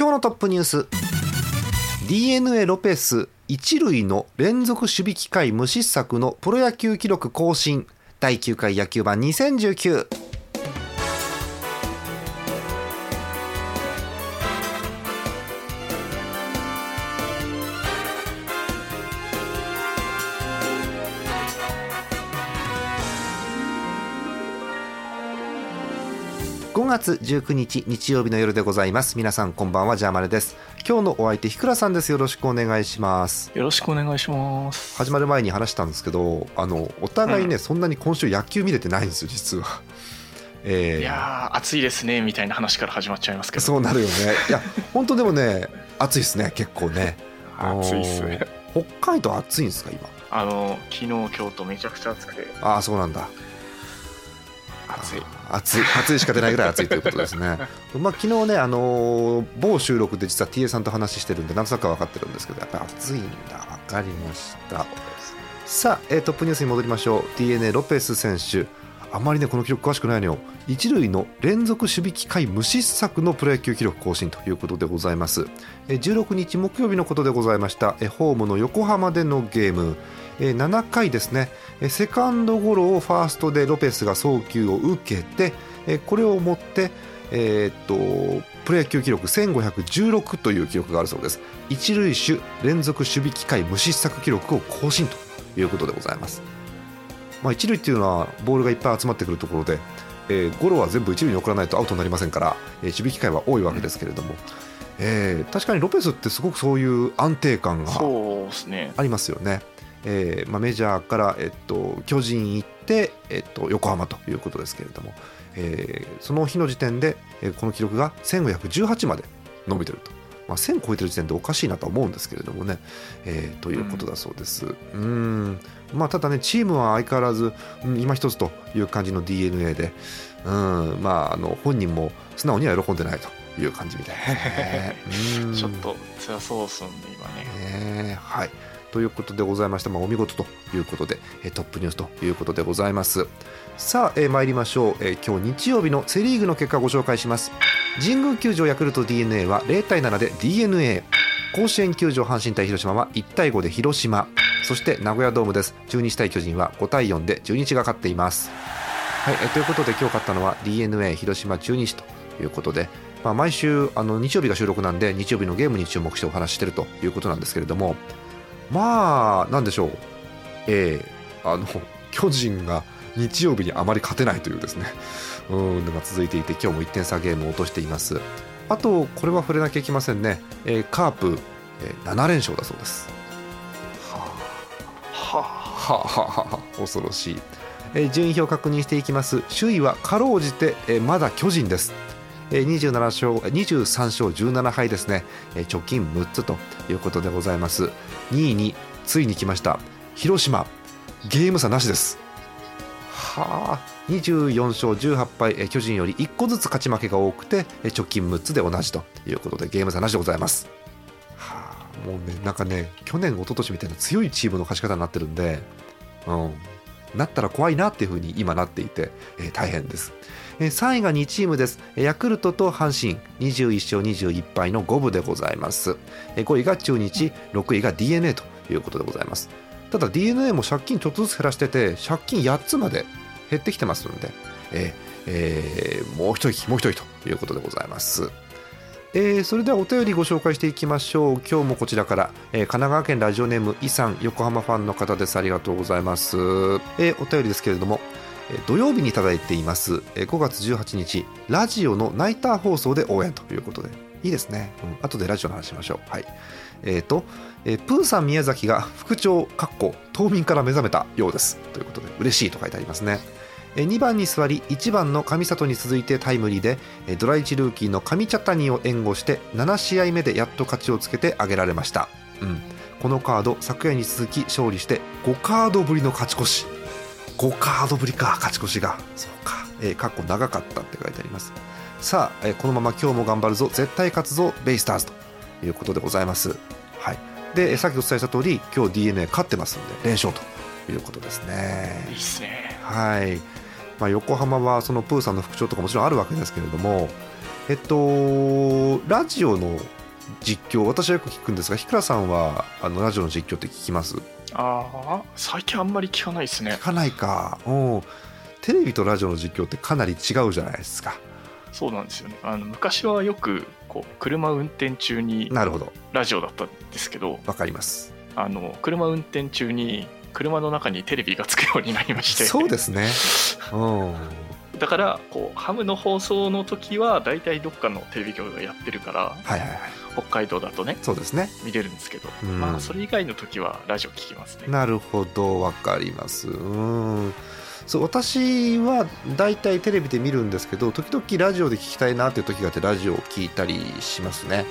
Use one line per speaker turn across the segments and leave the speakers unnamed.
今日のトップニュース。d n a ロペス一塁の連続守備機会無失策のプロ野球記録更新。第9回野球版2019月19日日曜日の夜でございます。皆さんこんばんはジャーマネです。今日のお相手ひくらさんです。よろしくお願いします。
よろしくお願いします。
始まる前に話したんですけどあのお互いね、
うん。
そんなに今週野球見れてないんですよ実は。えー。
いやー暑いですねみたいな話から始まっちゃいますけど。
そうなるよね。いや本当でもね暑いですね結構ね。
暑いっすね。
北海道暑いんですか今？
あの昨日今日とめちゃくちゃ暑くて。
ああそうなんだ
暑い。
暑い。暑いしか出ないぐらい暑いということですね。まあ昨日ねあのー某収録で実は TA さんと話してるんでなんとなくは分かってるんですけどやっぱり暑いんだ。分かりました。さあ、えートップニュースに戻りましょう。D n a ロペス選手あまりねこの記録詳しくないのよ。一塁の連続守備機会無失策のプロ野球記録更新ということでございます。16日木曜日のことでございました。ホームの横浜でのゲーム。7回ですね。セカンドゴロをファーストでロペスが送球を受けてこれをもってえーっとプロ野球記録1516という記録があるそうです。一塁手連続守備機会無失策記録を更新ということでございます、まあ、一塁っていうのはボールがいっぱい集まってくるところで、えーゴロは全部一塁に送らないとアウトになりませんから、えー守備機会は多いわけですけれども、えー確かにロペスってすごくそういう安定感がありますよね。えーまあ、メジャーから、えっと、巨人行って、えっと、横浜ということですけれども、えーその日の時点で、えーこの記録が1518まで伸びてると、まあ、1000超えてる時点でおかしいなとは思うんですけれどもね、えーということだそうです。うん。まあ、ただねチームは相変わらず、うん今一つという感じの d n a で、うん。まあ、あの本人も素直には喜んでないという感じみたいですね。う ん
ちょっと辛そうっすんで今ね。
ねはいということでございまして、まあ、お見事ということでえートップニュースということでございます。さあ、えー参りましょう、えー今日日曜日のセ・リーグの結果をご紹介します。神宮球場ヤクルト d n a は0対7で d n a 甲子園球場阪神対広島は1対5で広島。そして名古屋ドームです。中日対巨人は5対4で中日が勝っています。はい、えーということで今日勝ったのは d n a 広島中日ということで、まあ、毎週あの日曜日が収録なんで日曜日のゲームに注目してお話ししてるということなんですけれどもまあなんでしょう。えーあの 巨人が日曜日にあまり勝てないというですね。うんのが続いていて今日も1点差ゲームを落としています。あとこれは触れなきゃいけませんね、えーカープ、えー7連勝だそうです。
は
はあはあはあ恐ろしい、えー順位表を確認していきます。首位はかろうじて、えーまだ巨人です。えー27勝23勝17敗ですね、貯金6つということでございます。2位についに来ました。広島ゲーム差なしです。はあ24勝18敗、巨人より1個ずつ勝ち負けが多くて、貯金6つで同じということでゲーム差なしでございます。はあもうねなんかね去年一昨年みたいな強いチームの勝ち方になってるんでうんなったら怖いなっていうふうに今なっていて、えー大変です。3位が2チームです。ヤクルトと阪神。21勝21敗の5分でございます。5位が中日。6位が d n a ということでございます。ただ d n a も借金ちょっとずつ減らしてて借金8つまで減ってきてますので、ええーもう一息もう一息ということでございます。えーそれではお便りご紹介していきましょう。今日もこちらから、えー神奈川県ラジオネームイさん横浜ファンの方です。ありがとうございます、えーお便りですけれども土曜日にいただいています。5月18日ラジオのナイター放送で応援ということで。いいですね、うん、後でラジオの話しましょう。はい。えーと、えープーさん宮崎が 副長かっこ島民から目覚めたようです。ということで嬉しいと書いてありますね。2番に座り1番の上里に続いてタイムリーでドラ1ルーキーの上茶谷を援護して7試合目でやっと勝ちをつけて挙げられました、うん、このカード昨夜に続き勝利して5カードぶりの勝ち越し。5カードぶりか。勝ち越しが。そうか、えー、過去長かったって書いてあります。さあ、えー、このまま今日も頑張るぞ。絶対勝つぞ。ベイスターズということでございます。はい。でさっきお伝えした通り今日 d n a 勝ってますんで連勝ということですね。
いいっすね。
はい。まあ、横浜はそのプーさんの副長とかもちろんあるわけですけれどもえっとラジオの実況私はよく聞くんですが日倉さんはあのラジオの実況って聞きます？
ああ最近あんまり聞かないですね。
聞かないか。う。んテレビとラジオの実況ってかなり違うじゃないですか。
そうなんですよね。あの昔はよくこう車運転中に
なるほど。
ラジオだったんですけど
わかります。
あの車運転中に車の中にテレビがつくようになりまして。
そうですね、う。ん、
だからこうハムの放送の時は大体どっかのテレビ局がやってるから、
はいはいはい、
北海道だとね
そうですね。
見れるんですけど、うん、まあそれ以外の時はラジオ聞きますね。
なるほどわかります。うん。そう私は大体テレビで見るんですけど時々ラジオで聞きたいなっていう時があってラジオを聞いたりしますね。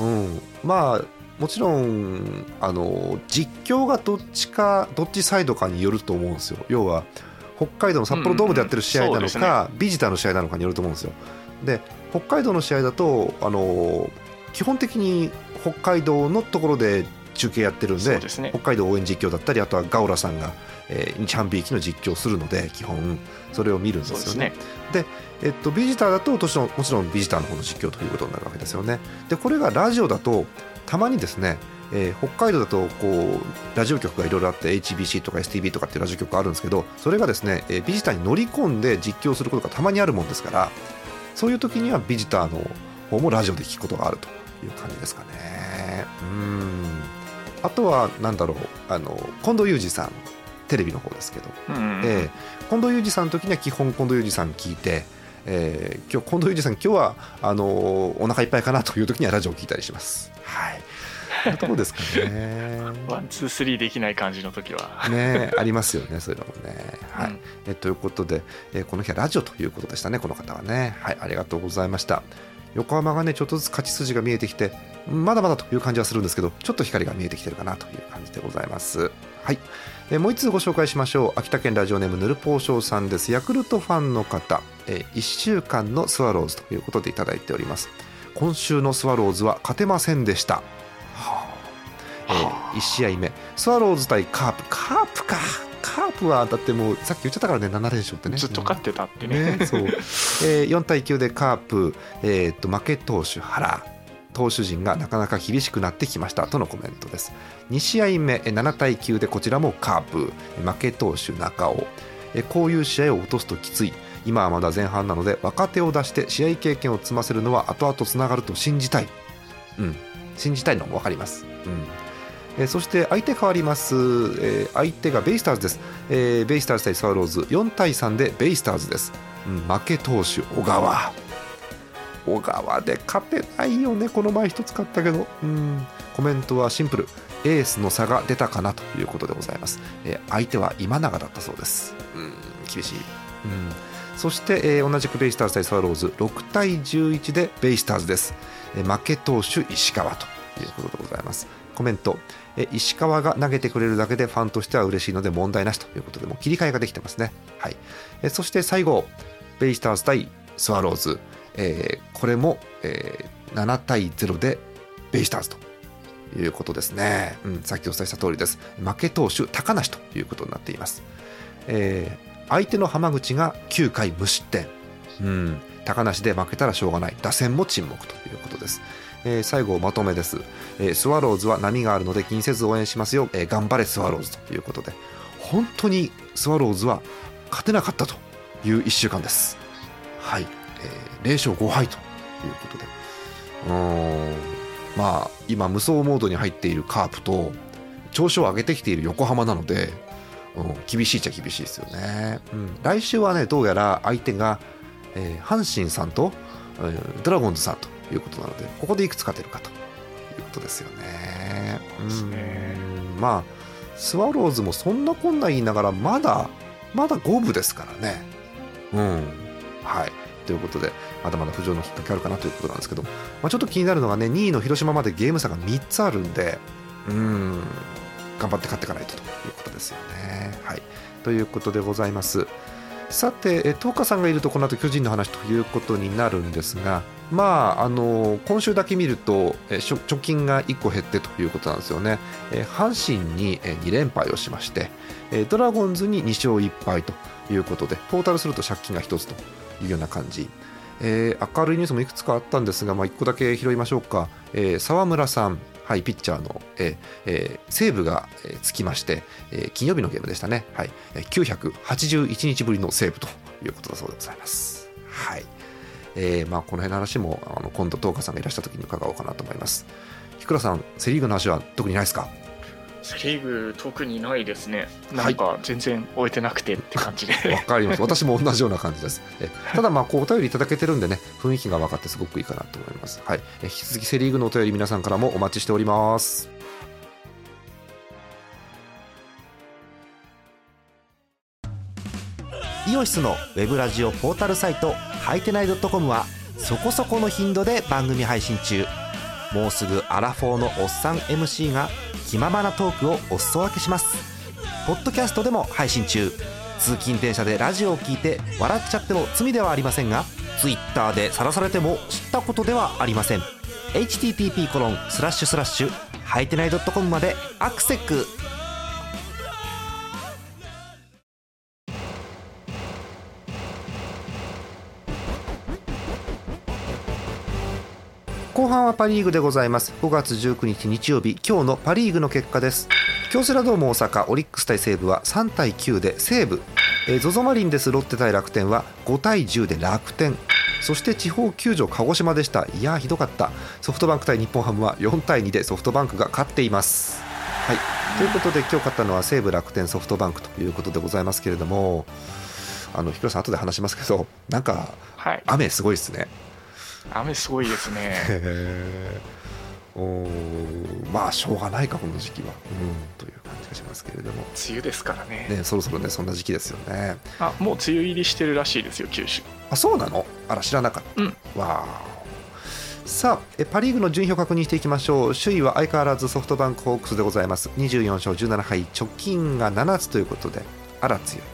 うん。まあもちろんあの実況がどっちかどっちサイドかによると思うんですよ。要は北海道の札幌ドームでやってる試合なのか、ビジターの試合なのかによると思うんですよで北海道の試合だとあの基本的に北海道のところで中継やってるんで、ね、北海道応援実況だったりあとはガオラさんが、えー、日ハンビーキの実況するので基本それを見るんですよね。で、ね、えっと、ビジターだともちろんもちろんビジターの方の実況ということになるわけですよね。でこれがラジオだとたまにですね、えー、北海道だとこうラジオ局がいろいろあって HBC とか STB とかっていうラジオ局があるんですけどそれがですね、えー、ビジターに乗り込んで実況することがたまにあるもんですからそういう時にはビジターの方もラジオで聞くことがあるという感じですかねうんあとはなんだろうあの近藤裕二さんテレビの方ですけど、うん、えー、近藤裕二さんの時には基本近藤裕二さん聞いてえー、今日近藤裕二さん今日はあのお腹いっぱいかなという時にはラジオを聞いたりします。はい。どうですかね。
ワンツースリーできない感じの時は。
ねありますよねそういうのもね。はい。うん、えということで、えー、この日はラジオということでしたねこの方はね。はいありがとうございました。横浜がねちょっとずつ勝ち筋が見えてきてまだまだという感じはするんですけどちょっと光が見えてきてるかなという感じでございます。はい。えー、もう一つご紹介しましょう秋田県ラジオネームぬるぽうしょうさんですヤクルトファンの方、えー、1週間のスワローズということでいただいております今週のスワローズは勝てませんでした、1試合目。スワローズ対カープ。カープか。カープはだってもうさっき言っちゃったからね7連勝ってね。
ずっと勝ってたってね。
ねそう、えー、4対9でカープ、えー、と負け投手原。投手陣がなかなか厳しくなってきました。とのコメントです。2試合目。7対9でこちらもカープ。負け投手中尾。こういう試合を落とすときつい。今はまだ前半なので若手を出して試合経験を積ませるのは後々つながると信じたい、うん、信じたいのも分かります、うん、えそして相手変わります、え相手がベイスターズです、えベイスターズ対スワローズ。4対3でベイスターズです、うん、負け投手小川。小川で勝てないよね。この前一つ勝ったけど。うんコメントはシンプル。エースの差が出たかなということでございます、えー、相手は今永だったそうです。うん厳しい。うん。そして、えー、同じくベイスターズ対スワローズ。6対11でベイスターズです、えー、負け投手石川ということでございますコメント、え、石川が投げてくれるだけでファンとしては嬉しいので問題なしと。いうことでも切り替えができてますね。はい、え、そして最後。ベイスターズ対スワローズ。えー、これも、えー、7対0でベイスターズと。いうことですね、うん、さっきお伝えした通りです。負け投手高梨ということになっています、えー、相手の浜口が9回無失点、うん、高梨で負けたらしょうがない。打線も沈黙ということです、えー、最後まとめです、えー、スワローズは波があるので気にせず応援しますよ、えー、頑張れスワローズということで。本当にスワローズは勝てなかったという1週間です。はい。えー、0勝5敗ということで。うん。まあ今無双モードに入っているカープと調子を上げてきている横浜なので、うん、厳しいっちゃ厳しいですよね、うん、来週はねどうやら相手が、えー、阪神さんと、えー、ドラゴンズさんということなのでここでいくつ勝てるかということですよね。うん。まあスワローズもそんなこんな言いながらまだまだ五分ですからね。うん。はい。ということでまだまだ浮上のきっかけあるかなということなんですけど、まあ、ちょっと気になるのがね2位の広島までゲーム差が3つあるんでうん。頑張って勝っていかないとということですよね。はい。ということでございます。さて、え東花さんがいるとこの後巨人の話ということになるんですが、まあ、あの今週だけ見ると、貯金が1個減ってということなんですよね。阪神に、2連敗をしまして、ドラゴンズに2勝1敗ということで、トータルすると借金が1つというような感じ。えー、明るいニュースもいくつかあったんですが、まあ、1個だけ拾いましょうか、えー、沢村さん、はい、ピッチャーの、えー、西武が、えー、つきまして、えー、金曜日のゲームでしたね、はい、981日ぶりのセーブということだそうでございます。はいえーまあ、この辺の話もあの今度、東花さんがいらした時に伺おうかなと思います。ひくらさん、セ・リーグの話は特にないですか？
セ・リーグ特にないですね。なんか全然終えてなくてって感じで。
わ、はい、かります。私も同じような感じです。えただまあこうお便りいただけてるんでね雰囲気が分かってすごくいいかなと思います。はい。え引き続きセ・リーグのお便り皆さんからもお待ちしております。
イオシスのウェブラジオポータルサイトはいてない .com はそこそこの頻度で番組配信中もうすぐアラフォーのおっさん MC が気ままなトークをお裾分けします。ポッドキャストでも配信中。通勤電車でラジオを聞いて笑っちゃっても罪ではありませんが Twitter で晒されても知ったことではありません。http コロンスラッシュスラッシュはいてない .com までアクセック。
半はパ・リーグでございます。5月19日日曜日今日のパ・リーグの結果です。京セラドーム大阪オリックス対西武は3対9で西武。ZOZO マリンです。ロッテ対楽天は5対10で楽天。そして地方球場鹿児島でした。いやひどかった。ソフトバンク対日本ハムは4対2でソフトバンクが勝っています。はい。ということで今日勝ったのは西武楽天ソフトバンクということでございますけれども。あのひろさん後で話しますけどなんか雨すごいですね、
雨すごいですね。
おまあしょうがないかこの時期は、うん、という感じがしますけれども。
梅雨ですからね。
ねそろそろねそんな時期ですよね。
あもう梅雨入りしてるらしいですよ九州。
あそうなの？あら知らなかった、うん、わあさあえパ・リーグの順位を確認していきましょう。首位は相変わらずソフトバンクホークスでございます。24勝17敗直近が7つということであら強い。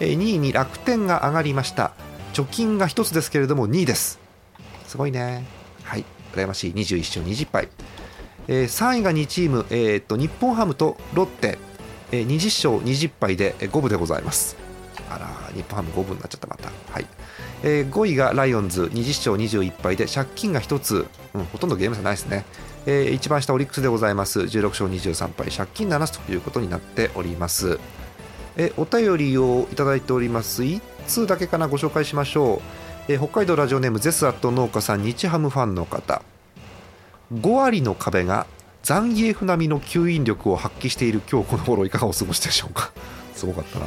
え2位に楽天が上がりました。貯金が1つですけれども2位ですすごいね。はい、羨ましい21勝20敗。えー、3位が2チーム、えー、と日本ハムとロッテ、えー、20勝20敗で5分でございます。あら、日本ハム5分になっちゃったまた。はいえー、5位がライオンズ20勝21敗で借金が1つ、うん、ほとんどゲーム差ないですね。えー、一番下オリックスでございます16勝23敗借金7つということになっております。えお便りをいただいております1通だけかな？ご紹介しましょう。えー、北海道ラジオネームゼスアット農家さん日ハムファンの方。5割の壁がザンギエフ並みの吸引力を発揮している今日この頃いかがお過ごしでしょうか。すごかったな、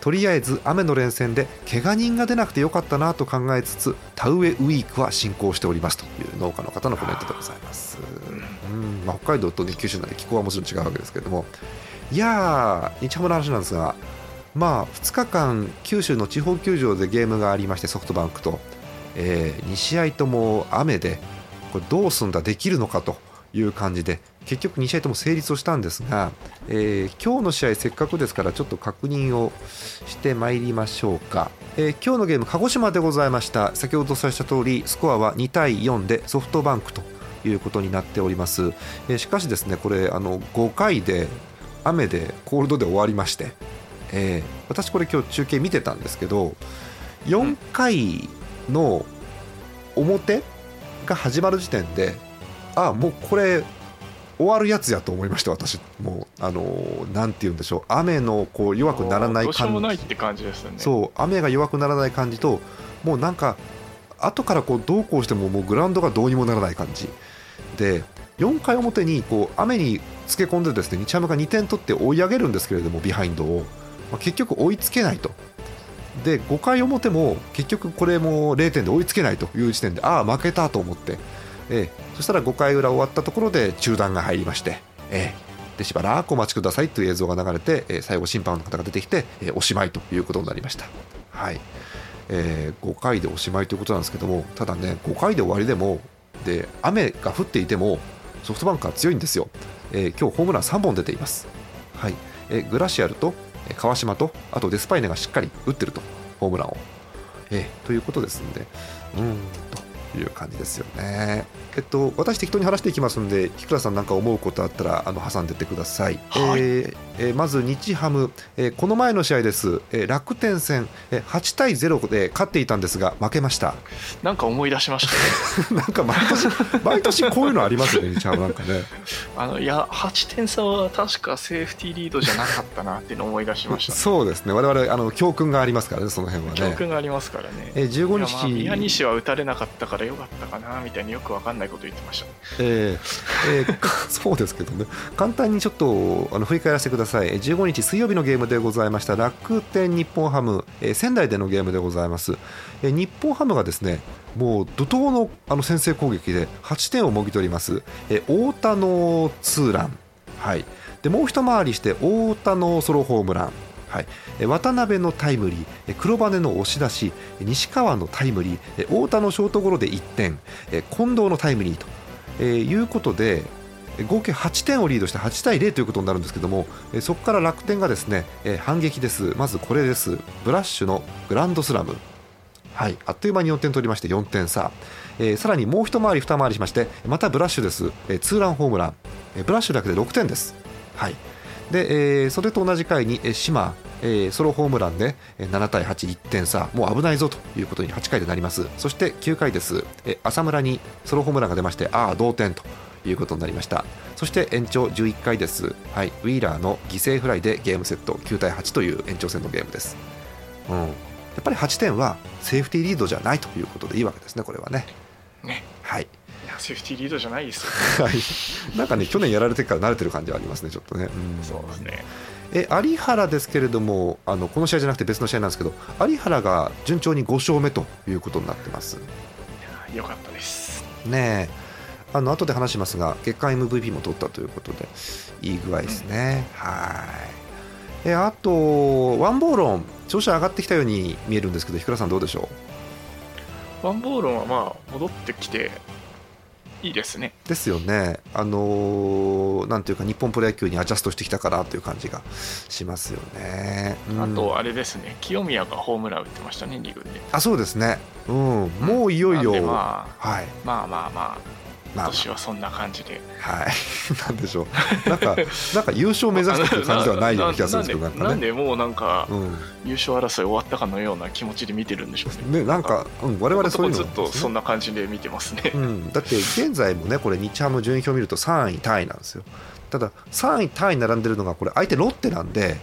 とりあえず雨の連戦で怪我人が出なくてよかったなと考えつつ田植えウィークは進行しておりますという農家の方のコメントでございます。うん、まあ、北海道と、ね、九州なんで気候はもちろん違うわけですけれども。いやー日ハムの話なんですがまあ、2日間、九州の地方球場でゲームがありまして、ソフトバンクと、えー、2試合とも雨で、これどうすんだ、できるのかという感じで、結局2試合とも成立をしたんですが、えー、今日の試合、せっかくですからちょっと確認をしてまいりましょうか、えー、今日のゲーム、鹿児島でございました。先ほどお伝えした通りスコアは2対4でソフトバンクということになっております、えー、しかしですねこれあの5回で雨でコールドで終わりましてえー、私これ今日中継見てたんですけど4回の表が始まる時点でああもうこれ終わるやつやと思いました私。もうあのなんて言うんでしょう。雨のこう弱くならない感じ。
って感じですね。
そう雨が弱くならない感じともうなんか後からこうどうこうしてももうグラウンドがどうにもならない感じ。で4回表にこう雨につけ込んでですね日ハムが2点取って追い上げるんですけれどもビハインドをまあ、結局追いつけないと。で5回表も結局これも0点で追いつけないという時点でああ負けたと思って、えー、そしたら5回裏終わったところで中断が入りまして、えー、でしばらくお待ちくださいという映像が流れて、えー、最後審判の方が出てきて、えー、おしまいということになりました。はい。えー5回でおしまいということなんですけどもただね5回で終わりでもで雨が降っていてもソフトバンクは強いんですよ、えー今日ホームラン3本出ています、はい。えーグラシアルと川島とあとデスパイネがしっかり打ってるとホームランを、えーということですんで。うーんという感じですよね。えっと私適当に話していきますんで日倉さんなんか思うことあったらあの挟んでってください、
はい。
えーえーまず日ハム、えーこの前の試合です、えー楽天戦、えー8対0で勝っていたんですが負けました。
なんか思い出しましたね。
なんか毎年毎年こういうのありますよね日ハムなんかね。
あのいや8点差は確かセーフティーリードじゃなかったなっていうのを思い出しました、ね、
そうですね。我々あの教訓がありますからねその辺はね。
教訓がありますからね。
えー15
いやまあ
日
宮西は打たれなかったからよかったかなみたいによくわかんないこと言ってました。
えーえーかそうですけどね。簡単にちょっとあの振り返らせてくださいえー15日水曜日のゲームでございました。楽天日本ハム、え仙台でのゲームでございます、え日本ハムがですねもう怒涛のあの先制攻撃で8点をもぎ取ります、え太田のツーラン、はい、でもう一回りして太田のソロホームラン。はい、渡辺のタイムリー、黒羽の押し出し、西川のタイムリー、太田のショートゴロで1点、近藤のタイムリーと、えいうことで、合計8点をリードして8対0ということになるんですけども、そこから楽天がですね、反撃です、まずこれです、ブラッシュのグランドスラム、はい、あっという間に4点取りまして4点差、えーさらにもう一回り二回りしましてまたブラッシュです、ツーランホームラン、ブラッシュだけで6点です。はい。で、えーそれと同じ回に、えー島、えーソロホームランでえー7対8、1点差、もう危ないぞということに8回でなります、そして9回です、えー浅村にソロホームランが出まして、ああ、同点ということになりました、そして延長11回です、はい、ウィーラーの犠牲フライでゲームセット9対8という延長戦のゲームです。うん、やっぱり8点はセーフティーリードじゃないということでいいわけですね、これはね。
ね。
はい、
いやセーフティーリードじゃないですよ。
はい。なんかね、去年やられてから慣れてる感じはありますね、ちょっとね。うん。
そうですね。
え有原ですけれどもあのこの試合じゃなくて別の試合なんですけど有原が順調に5勝目ということになってます。
いやよかったです。
ねえ。あの後で話しますが月間 MVP も取ったということでいい具合ですね、はい。えあとワンボーロン調子上がってきたように見えるんですけど日倉さんどうでしょ
ワンボールはまあ戻ってきていいですね。
うですよね。あのーなんていうか日本プロ野球にアジャストしてきたかなという感じがしますよね、うん。
あとあれですね。清宮がホームラン打ってましたね2軍で。
あそうですね。うん。もういよいよ、
まあ
はい。
まあまあまあ
まあ
今年はそんな感じで
はい、なんでしょう、なんか、なんか優勝目指してる感じではないような気がするんですけど、なんかね。
なんでもうなんか
う
優勝争い終わったかのような気持ちで見てるんでしょうね
ん、ね、なんか、うん、我々そういうの
ずっとそん
な、
な感じで見てますね
うん、だって現在もね、これ日ハム順位表を見ると3位タイなんですよ。ただ3位タイに並んでるのがこれ相手ロッテなんで、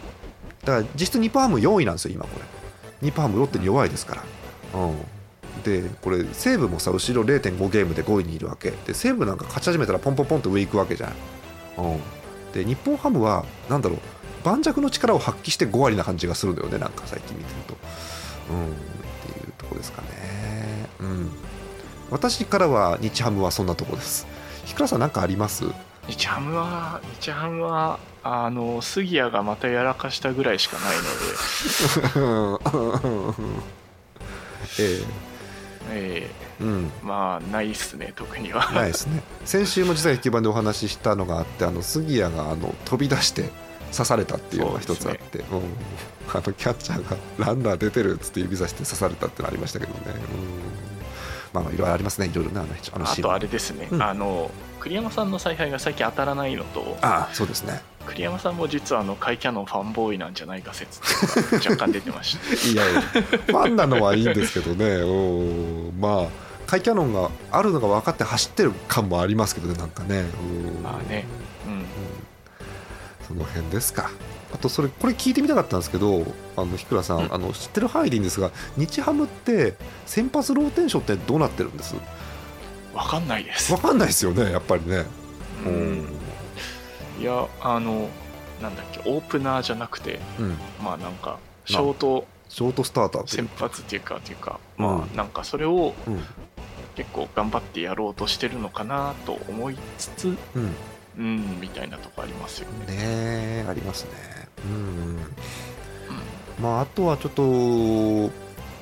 だから実質日本ハム4位なんですよ今これ。日本ハムロッテに弱いですから。うん。でこれ西武もさ後ろ0.5ゲームで5位にいるわけ。で西武なんか勝ち始めたらポンポンポンと上行くわけじゃん、うん、で日本ハムはなんだろう盤石の力を発揮して5割な感じがするんだよねなんか最近見てると。うん。っていうとこですかね。うん。私からは日ハムはそんなとこです。さん何かあります？
日ハムは日ハムはあの杉谷がまたやらかしたぐらいしかないの
え
で、え
え。うん。
ーまあないっすね特には。
ないですね。先週も実は野球盤でお話ししたのがあってあの杉谷があの飛び出して刺されたっていうのが一つあって、うん、あのキャッチャーがランナー出てるっつって指さして刺されたってのありましたけどね、うん、まあまあいろいろありますねいろいろねあのあの
あとあれですね、
うん。
あの栗山さんの采配が最近当たらないのと。
ああそうですね
栗山さんも実はあの甲斐キャノンファンボーイなんじゃないか説若干出てました。
いやファンなのはいいんですけどね。うん。まあカイキャノンがあるのが分かって走ってる感もありますけどねなんかね。うん。
まあね。うん。
うん。その辺ですか。あとそれこれ聞いてみたかったんですけどあの日倉さん、
うん。
あの知ってる範囲でいいんですが日ハムって先発ローテーションってどうなってるんです？
わかんないです。
わかんないですよねやっぱりね。
う
うん
んいやあのなんだっけオープナーじゃなくて
うん、
まあなんかショート
ショートスターター
先発っていうか。っていうか
うん。
まあなんかそれを
うん。
結構頑張ってやろうとしてるのかなと思いつつ
うん、
うんみたいなとこありますよね。
ねえありますね。うんうん。まあ、あとはちょっと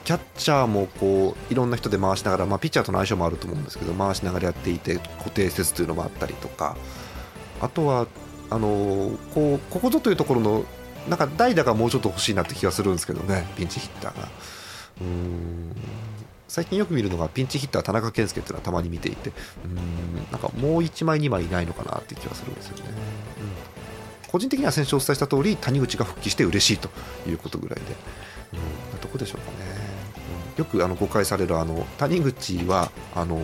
キャッチャーもこういろんな人で回しながら、まあ、ピッチャーとの相性もあると思うんですけど回しながらやっていて固定説というのもあったりとか。あとはあのこうここぞというところのなんか代打がもうちょっと欲しいなって気がするんですけどねピンチヒッターが。うん。最近よく見るのがピンチヒッター田中健介っていうのはたまに見ていてうん。なんかもう1枚2枚いないのかなっていう気がするんですよね、うん、個人的には先週お伝えした通り谷口が復帰して嬉しいということぐらいで、うん、どこでしょうかね、うん、よくあの誤解されるあの谷口はあの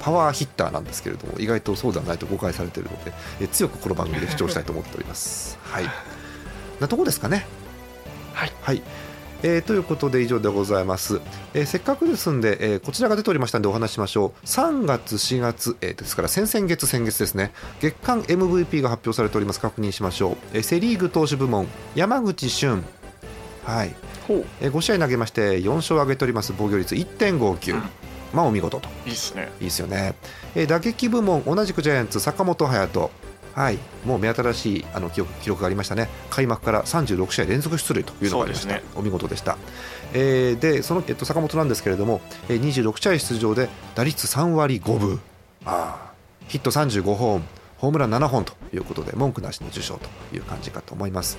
パワーヒッターなんですけれども意外とそうではないと誤解されているのでえ強くこの番組で主張したいと思っております。はい。なとこですかね。
はい、
はい。えー、ということで以上でございます、えー、せっかくですんで、えー、こちらが出ておりましたのでお話ししましょう。3月4月、えー、ですから先々月先月ですね。月間 MVP が発表されております。確認しましょう、えー、セ・リーグ投手部門山口俊はい。えー、5試合投げまして4勝を挙げております防御率1.59、うん、まあお見事と。
いいですね。
いいですよね、えー、打撃部門同じくジャイアンツ坂本勇人。はい、もう目新しいあの記録記録がありましたね、開幕から36試合連続出塁というのがありました、ね、お見事でした。えー、でその、えっと、坂本なんですけれども、えー、26試合出場で打率3割5分、あヒット35本、ホームラン7本ということで、文句なしの受賞という感じかと思います。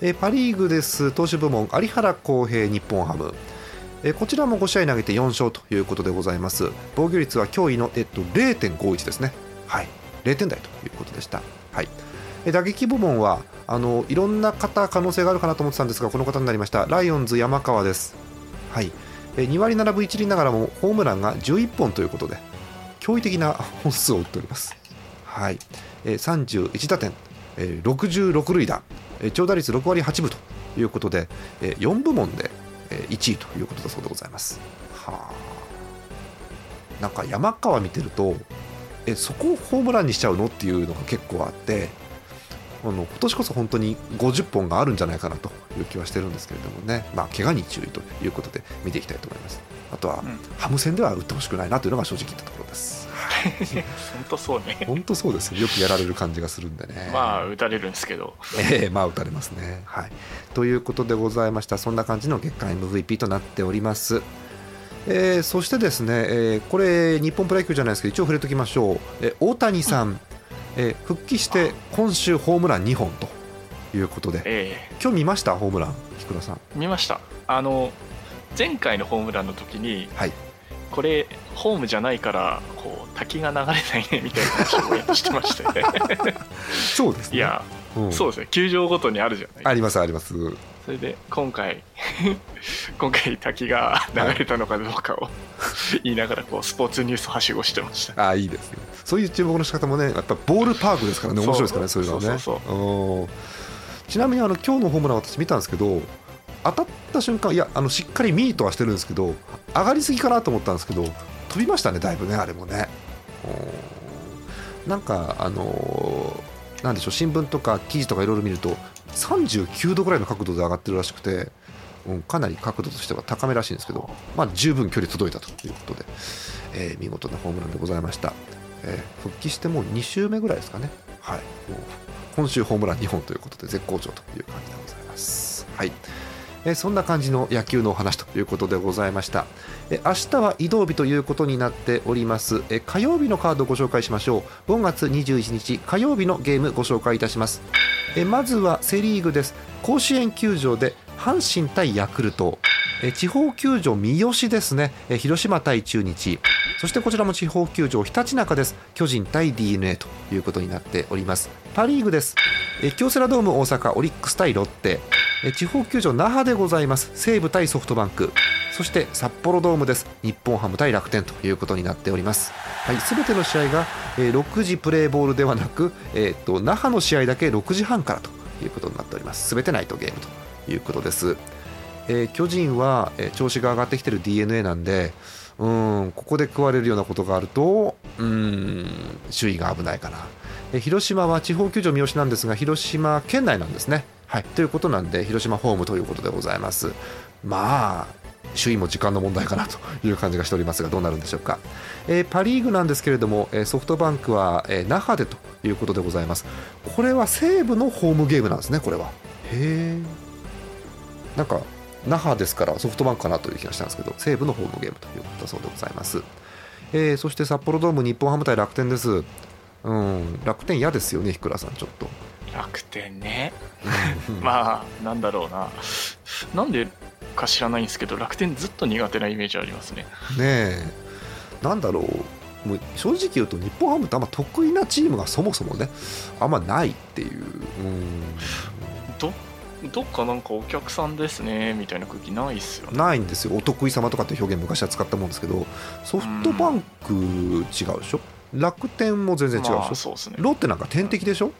え、パ・リーグです、投手部門、有原航平、日本ハム。えこちらも5試合投げて4勝ということでございます。防御率は驚異の、えっと、0.51ですね。はい、0点台ということでした。はい、打撃部門はあのいろんな方可能性があるかなと思ってたんですがこの方になりました。ライオンズ山川です、はい、2割7分1厘ながらもホームランが11本ということで驚異的な本数を打っております、はい、31打点。66塁打。長打率6割8分ということで4部門で1位ということだそうでございますはあなんか山川見てるとえそこをホームランにしちゃうのっていうのが結構あってあの今年こそ本当に50本があるんじゃないかなという気はしてるんですけれどもね、まあ、怪我に注意ということで見ていきたいと思います。あとは、うん、ハム戦では打ってほしくないなというのが正直言ったところです。
本当そうね。
本当そうですよ。よくやられる感じがするんでね。
まあ打たれるんですけど。
ええー、まあ打たれますね。はい。ということでございました。そんな感じの月間 MVP となっております。えー、そしてですね、えー、これ日本プロ野球じゃないですけど一応触れておきましょう、えー、大谷さん、えー、復帰して今週ホームラン2本ということで、えー、今日見ました？ホームラン菊田さん
見ましたあの前回のホームランの時に、はい、これホームじゃないからこう滝が流れないねみたいな話をしてましたよね。
そうですね。
いや、うん、そうですね。球場ごとにあるじゃない
ありますあります。
それで今回 今回滝が流れたのかどうかを言いながらこうスポーツニュースはしごしてました。
ああいいですね。そういう注目の仕方もねやっぱボールパークですからね。面白いですからねそういうのはね。そうそうちなみにあの今日のホームラン私見たんですけど当たった瞬間いやあのしっかりミートはしてるんですけど上がりすぎかなと思ったんですけど飛びましたねだいぶねあれもね。なんかあのー、なんでしょう新聞とか記事とかいろいろ見ると39度ぐらいの角度で上がってるらしくて、うん、かなり角度としては高めらしいんですけど、まあ、十分距離届いたということで、えー、見事なホームランでございました、えー、復帰してもう2週目ぐらいですかね、はい、もう今週ホームラン2本ということで絶好調という感じでございます。はい。えそんな感じの野球のお話ということでございました。え明日は移動日ということになっておりますえ。火曜日のカードをご紹介しましょう。5月21日火曜日のゲームご紹介いたします。えまずはセ・リーグです甲子園球場で阪神対ヤクルトえ地方球場三好ですねえ広島対中日そしてこちらも地方球場ひたちなかです巨人対 d n a ということになっておりますパ・リーグですえ京セラドーム大阪オリックス対ロッテ地方球場那覇でございます。西武対ソフトバンク。そして札幌ドームです。日本ハム対楽天ということになっております。はい、全ての試合が、え、6時プレーボールではなく、えーと、那覇の試合だけ6時半からということになっております。全てナイトゲームということです、えー、巨人は、え、調子が上がってきてる d n a なんでうんここで食われるようなことがあるとうん周囲が危ないかな、広島は地方球場三好なんですが広島県内なんですね。はい、ということなんで広島ホームということでございます。まあ首位も時間の問題かなという感じがしておりますがどうなるんでしょうか、えー、パ・リーグなんですけれどもえソフトバンクは、えー、那覇でということでございます。これは西武のホームゲームなんですねこれは。へえんか那覇ですからソフトバンクかなという気がしたんですけど西武のホームゲームということだそうでございます、えー、そして札幌ドーム日本ハム対楽天です。うん楽天嫌ですよね日倉さんちょっと。
楽天ね。まあなんだろうな。なんでか知らないんですけど楽天ずっと苦手なイメージありますね。
ねえ。なんだろう。もう正直言うと日本ハムってあんま得意なチームがそもそもねあんまないっていう。うん。
どどっかなんかお客さんですねみたいな空気ないっすよね。
ないんですよ。お得意様とかって表現昔は使ったもんですけどソフトバンク違うでしょ、楽天も全然違うでしょ、まあ
そうすね、
ロッテなんか天敵でしょ、うん、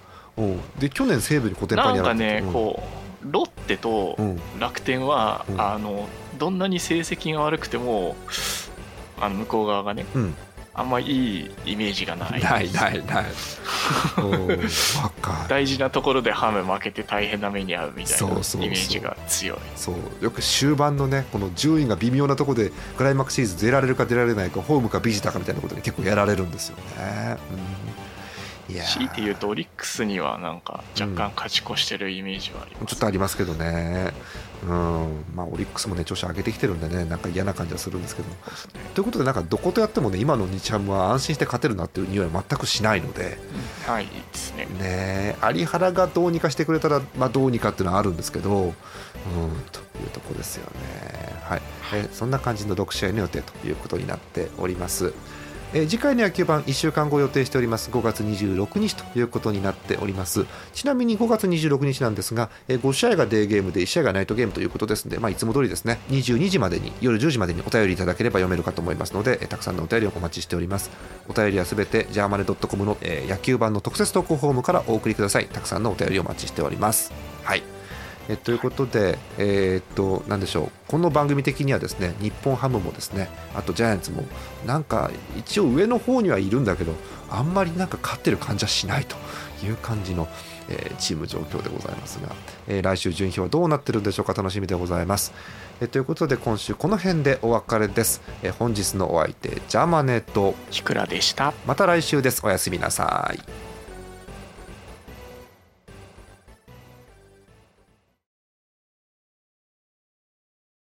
で去年西武にコテンパンに
やられてなんかね、こうロッテと楽天は、うん、あのどんなに成績が悪くてもあの向こう側がね、うん、あんまいいイメージがない。
ないないない。
大事なところでハム負けて大変な目に遭うみたいなイメージが強い。
そう。よく終盤のねこの順位が微妙なところでクライマックスシリーズ出られるか出られないかホームかビジターかみたいなことで結構やられるんですよね、うん
強いて言うとオリックスにはなんか若干勝ち越してるイメージはあります、
うん、ちょっとありますけどね、うん。まあ、オリックスもね調子上げてきてるんでねなんか嫌な感じはするんですけど、ね、ということでなんかどことやってもね今の日ハムは安心して勝てるなっていう匂いは全くしないので、
うん、はいですね。
ね。有原がどうにかしてくれたら、まあ、どうにかっていうのはあるんですけど、うん、というとこですよね。はい、えそんな感じの6試合の予定ということになっております。えー、次回の野球盤1週間後予定しております。5月26日ということになっております。ちなみに5月26日なんですが、えー、5試合がデーゲームで1試合がナイトゲームということですので、まあ、いつも通りですね。22時までに夜10時までにお便りいただければ読めるかと思いますので、えー、たくさんのお便りをお待ちしております。お便りはすべてジャーマネドットコムの、えー、野球盤の特設投稿フォームからお送りください。たくさんのお便りをお待ちしております。はい。えということで、えー、っと、なんでしょう、この番組的にはですね、日本ハムもですね、あとジャイアンツも、なんか一応上の方にはいるんだけど、あんまりなんか勝ってる感じはしないという感じの、えー、チーム状況でございますが、えー、来週順位表はどうなってるんでしょうか、楽しみでございます。えー、ということで、今週この辺でお別れです。えー、本日のお相手、ジャマネと
ひくらでした？
また来週です。おやすみなさい。